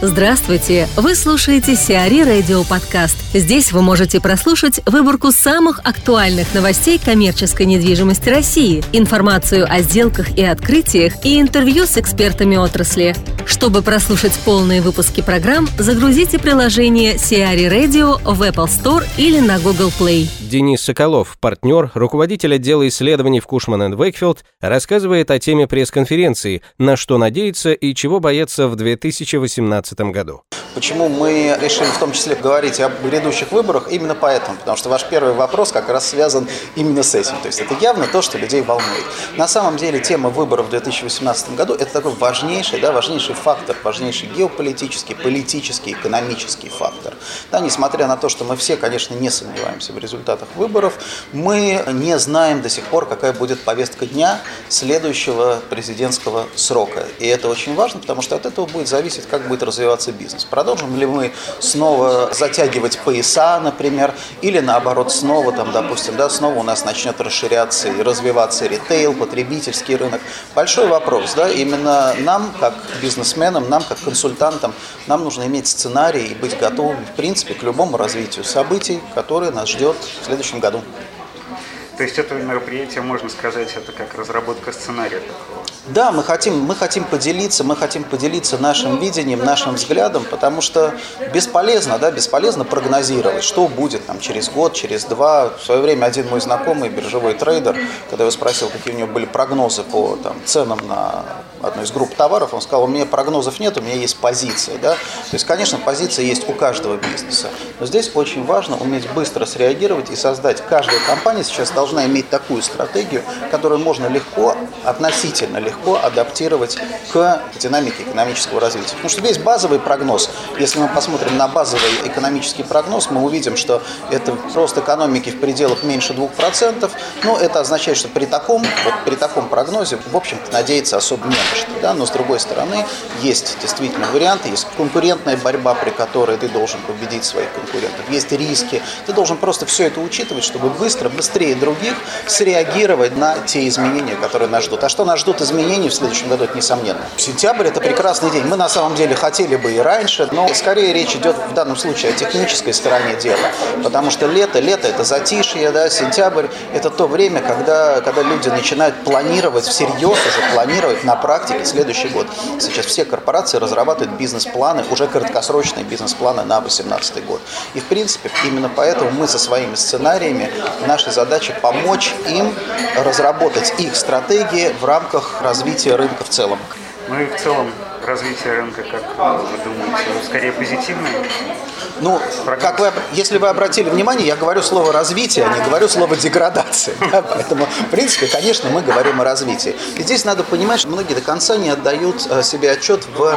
Здравствуйте! Вы слушаете Сиари Радио Подкаст. Здесь вы можете прослушать выборку самых актуальных новостей коммерческой недвижимости России, информацию о сделках и открытиях и интервью с экспертами отрасли. Чтобы прослушать полные выпуски программ, загрузите приложение Сиари Radio в Apple Store или на Google Play. Денис Соколов, партнер, руководитель отдела исследований в Кушман Вейкфилд, рассказывает о теме пресс-конференции, на что надеяться и чего бояться в 2018 году. Почему мы решили в том числе говорить об грядущих выборах? Именно поэтому, потому что ваш первый вопрос как раз связан именно с этим. То есть это явно то, что людей волнует. На самом деле тема выборов в 2018 году – это такой важнейший, да, важнейший фактор, важнейший геополитический, политический, экономический фактор. Да, несмотря на то, что мы все, конечно, не сомневаемся в результатах выборов, мы не знаем до сих пор, какая будет повестка дня следующего президентского срока. И это очень важно, потому что от этого будет зависеть, как будет развиваться бизнес. Продолжим ли мы снова затягивать пояса, например, или наоборот снова, там, допустим, да, снова у нас начнет расширяться и развиваться ритейл, потребительский рынок. Большой вопрос, да, именно нам, как бизнесменам, нам, как консультантам, нам нужно иметь сценарий и быть готовыми, в принципе, к любому развитию событий, которое нас ждет в следующем году. То есть это мероприятие, можно сказать, это как разработка сценария такого? Да, мы хотим, мы хотим поделиться, мы хотим поделиться нашим видением, нашим взглядом, потому что бесполезно, да, бесполезно прогнозировать, что будет там через год, через два. В свое время один мой знакомый биржевой трейдер, когда я спросил, какие у него были прогнозы по там, ценам на одну из групп товаров, он сказал, у меня прогнозов нет, у меня есть позиции. Да? То есть, конечно, позиция есть у каждого бизнеса, но здесь очень важно уметь быстро среагировать и создать. Каждая компания сейчас должна иметь такую стратегию, которую можно легко, относительно легко адаптировать к динамике экономического развития. Потому что весь базовый прогноз, если мы посмотрим на базовый экономический прогноз, мы увидим, что это рост экономики в пределах меньше 2%. Но это означает, что при таком, вот при таком прогнозе, в общем-то, надеяться особо не что. Да? Но с другой стороны, есть действительно варианты, есть конкурентная борьба, при которой ты должен победить своих конкурентов, есть риски. Ты должен просто все это учитывать, чтобы быстро, быстрее других среагировать на те изменения, которые нас ждут. А что нас ждут изменений в следующем году, это несомненно. Сентябрь – это прекрасный день. Мы на самом деле хотели бы и раньше, но скорее речь идет в данном случае о технической стороне дела. Потому что лето, лето – это затишье, да, сентябрь – это то время, когда, когда люди начинают планировать всерьез уже, планировать на практике следующий год. Сейчас все корпорации разрабатывают бизнес-планы, уже краткосрочные бизнес-планы на 2018 год. И, в принципе, именно поэтому мы со своими сценариями, наша задача помочь им разработать их стратегии в рамках развития рынка в целом? Ну и в целом развитие рынка, как вы думаете, скорее позитивное? Ну, как вы, если вы обратили внимание, я говорю слово развитие, а не говорю слово деградация. Да? Поэтому, в принципе, конечно, мы говорим о развитии. И здесь надо понимать, что многие до конца не отдают э, себе отчет в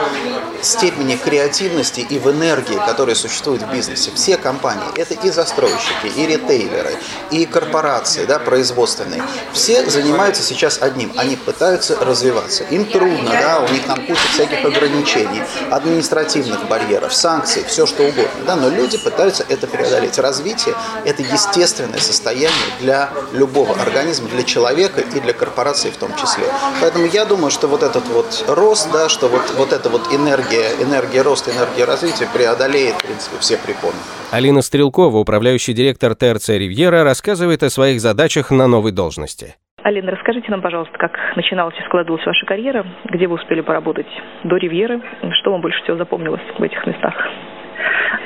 степени креативности и в энергии, которая существует в бизнесе. Все компании, это и застройщики, и ритейлеры, и корпорации да, производственные, все занимаются сейчас одним. Они пытаются развиваться. Им трудно, да, у них там куча всяких ограничений, административных барьеров, санкций, все что угодно. Да, но люди пытаются это преодолеть. Развитие – это естественное состояние для любого организма, для человека и для корпорации в том числе. Поэтому я думаю, что вот этот вот рост, да, что вот, вот эта вот энергия, энергия роста, энергия развития преодолеет, в принципе, все препоны. Алина Стрелкова, управляющий директор ТРЦ «Ривьера», рассказывает о своих задачах на новой должности. Алина, расскажите нам, пожалуйста, как начиналась и складывалась ваша карьера, где вы успели поработать до Ривьеры, что вам больше всего запомнилось в этих местах?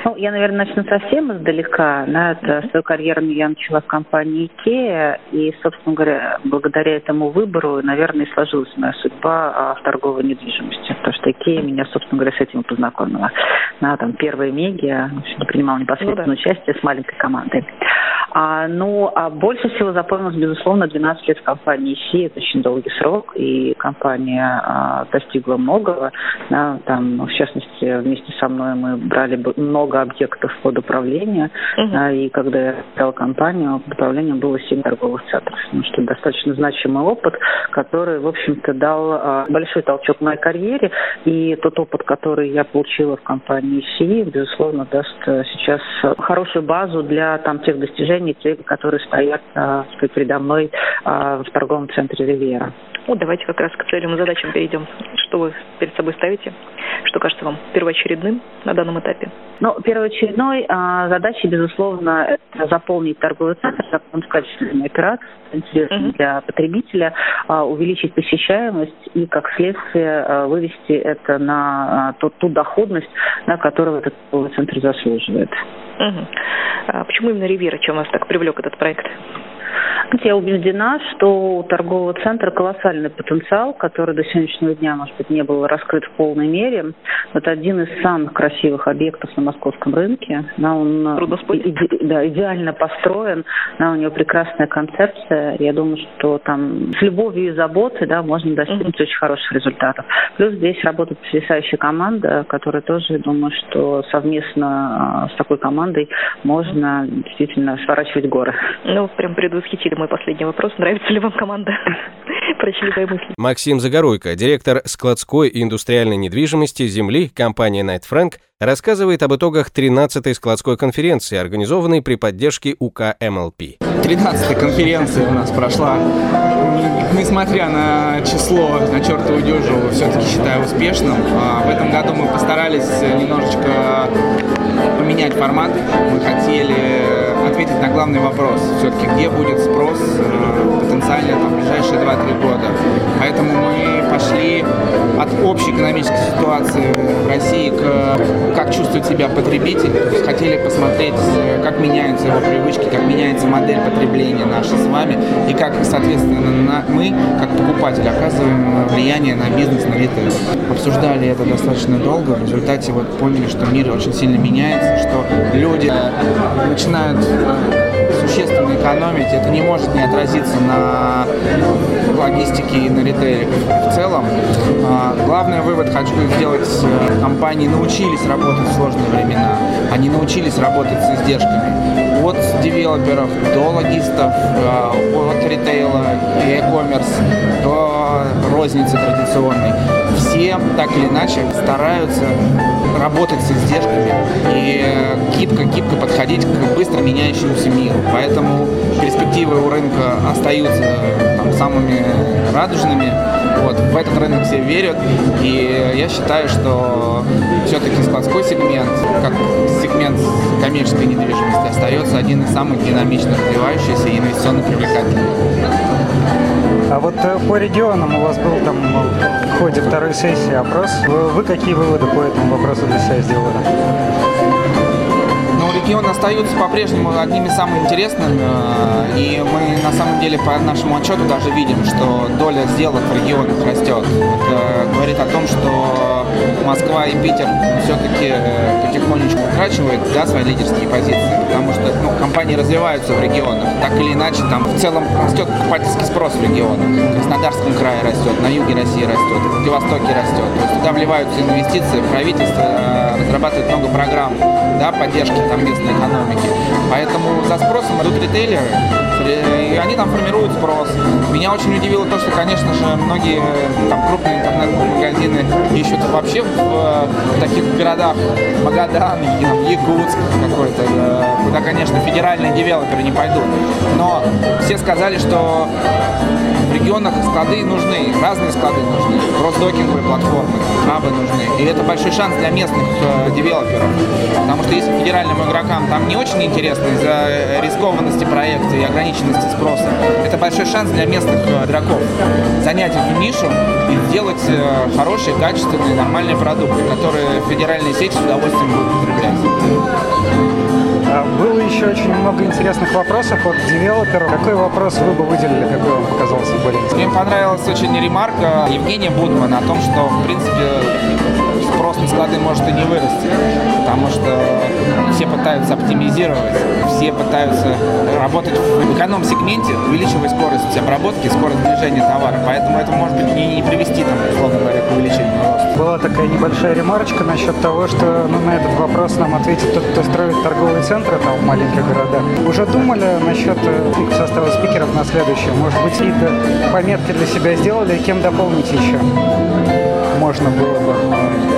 Ну, я, наверное, начну совсем издалека. Да, это, свою карьеру я начала в компании IKEA, и, собственно говоря, благодаря этому выбору, наверное, и сложилась моя судьба а, в торговой недвижимости, потому что IKEA меня, собственно говоря, с этим познакомила. На там первые медиа, не принимала непосредственное ну, да. участие с маленькой командой. А, ну, а больше всего запомнилось, безусловно, 12 лет в компании ИСИ. Это очень долгий срок, и компания а, достигла многого. Да, там, в частности, вместе со мной мы брали много объектов под управление. Uh-huh. А, и когда я стала компанию, под управлением было 7 торговых центров. Ну, что достаточно значимый опыт, который, в общем-то, дал а, большой толчок моей карьере. И тот опыт, который я получила в компании ИСИ, безусловно, даст а, сейчас хорошую базу для там, тех достижений, компаний, те, которые стоят а, сказать, передо мной в торговом центре «Ривьера». Ну, давайте как раз к целям и задачам перейдем. Что вы перед собой ставите? Что кажется вам первоочередным на данном этапе? Ну, первоочередной а, задачей, безусловно, это заполнить торговый центр законом с качественными операциями, интересными uh-huh. для потребителя, а, увеличить посещаемость и, как следствие, а, вывести это на а, ту, ту доходность, на которую этот торговый центр заслуживает. Uh-huh. А почему именно Ривера? Чем вас так привлек этот проект? Я убеждена, что у торгового центра колоссальный потенциал, который до сегодняшнего дня, может быть, не был раскрыт в полной мере. Это один из самых красивых объектов на московском рынке. Да, он иде, да, идеально построен, да, у него прекрасная концепция. Я думаю, что там с любовью и заботой да, можно достигнуть mm-hmm. очень хороших результатов. Плюс здесь работает потрясающая команда, которая тоже, думаю, что совместно а, с такой командой можно действительно сворачивать горы. Ну, прям предвосхитили мой последний вопрос. Нравится ли вам команда? Прочли мысли. Максим Загоруйко, директор складской и индустриальной недвижимости земли компании Night Frank, рассказывает об итогах 13-й складской конференции, организованной при поддержке УК МЛП. 13-я конференция у нас прошла. Несмотря на число, на чертову дюжу, все-таки считаю успешным. А, в этом году мы постарались немножечко поменять формат. Мы хотели ответить на главный вопрос. Все-таки где будет спрос э, потенциально там, в ближайшие 2-3 года. Поэтому мы пошли от общей экономической ситуации в России к как чувствует себя потребитель. То есть хотели посмотреть, э, как меняются его привычки, как меняется модель потребления наша с вами и как, соответственно, мы, как покупатель, оказываем влияние на бизнес, на ритейл. Обсуждали это достаточно долго. В результате вот поняли, что мир очень сильно меняется, что люди начинают существенно экономить, это не может не отразиться на логистике и на ритейле в целом. А, главный вывод хочу сделать, э, компании научились работать в сложные времена, они научились работать с издержками. От девелоперов до логистов, э, от ритейла и e-commerce до розницы традиционной. Все так или иначе стараются работать с издержками и гибко-гибко подходить к быстро меняющемуся миру. Поэтому перспективы у рынка остаются там, самыми радужными. Вот, в этот рынок все верят, и я считаю, что все-таки складской сегмент, как сегмент коммерческой недвижимости, остается один из самых динамично развивающихся и инвестиционно привлекательных. А вот э, по регионам у вас был там в ходе второй сессии опрос. Вы какие выводы по этому вопросу для себя сделали? Регионы остаются по-прежнему одними из самых интересных, э, и мы на самом деле по нашему отчету даже видим, что доля сделок в регионах растет. Это говорит о том, что Москва и Питер все-таки э, потихонечку утрачивают да, свои лидерские позиции, компании развиваются в регионах. Так или иначе, там в целом растет покупательский спрос в регионах. В Краснодарском крае растет, на юге России растет, в Владивостоке растет. То есть туда вливаются инвестиции, правительство э, разрабатывает много программ да, поддержки там местной экономики. Поэтому за спросом идут ритейлеры, и они там формируют спрос. Меня очень удивило то, что, конечно же, многие там крупные интернет-магазины ищут вообще в, в таких городах Магадан, Якутск какой-то, куда, конечно, федеральные девелоперы не пойдут. Но все сказали, что регионах склады нужны, разные склады нужны, кросс-докинговые платформы, хабы нужны. И это большой шанс для местных э, девелоперов. Потому что если федеральным игрокам там не очень интересно из-за рискованности проекта и ограниченности спроса, это большой шанс для местных э, игроков занять эту нишу и сделать э, хорошие, качественные, нормальные продукты, которые федеральные сети с удовольствием будут потреблять. А, было еще очень много интересных вопросов от девелоперов. Какой вопрос вы бы выделили, какой вам показался более интересным? Мне понравилась очень ремарка Евгения Будмана о том, что, в принципе, спрос на склады может и не вырасти, потому что все пытаются оптимизировать, все пытаются работать в эконом-сегменте, увеличивая скорость обработки, скорость движения товара. Поэтому это может быть не, не привести, там, условно увеличению роста. Была такая небольшая ремарочка насчет того, что ну, на этот вопрос нам ответит тот, кто строит торговые центры там, в маленьких городах. Уже думали насчет э, состава спикеров на следующее? Может быть, какие-то пометки для себя сделали, кем дополнить еще? Можно было бы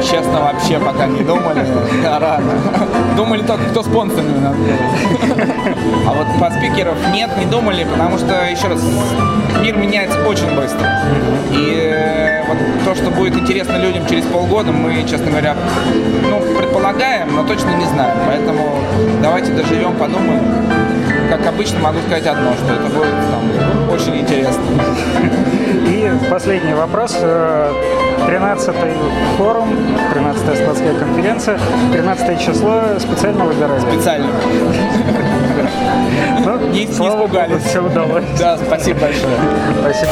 Честно, вообще пока не думали. Рано. Думали только, кто спонсорами нас делает. А вот по спикеров нет, не думали, потому что, еще раз, мир меняется очень быстро. И э, вот то, что будет интересно людям через полгода, мы, честно говоря, ну, предполагаем, но точно не знаем. Поэтому давайте доживем, подумаем. Как обычно могу сказать одно, что это будет там, очень интересно. И последний вопрос. 13-й форум, 13-я складская конференция, 13 число специально выбирали? Специально. Ну, не, не испугались. Все удалось. Да, спасибо большое. Спасибо.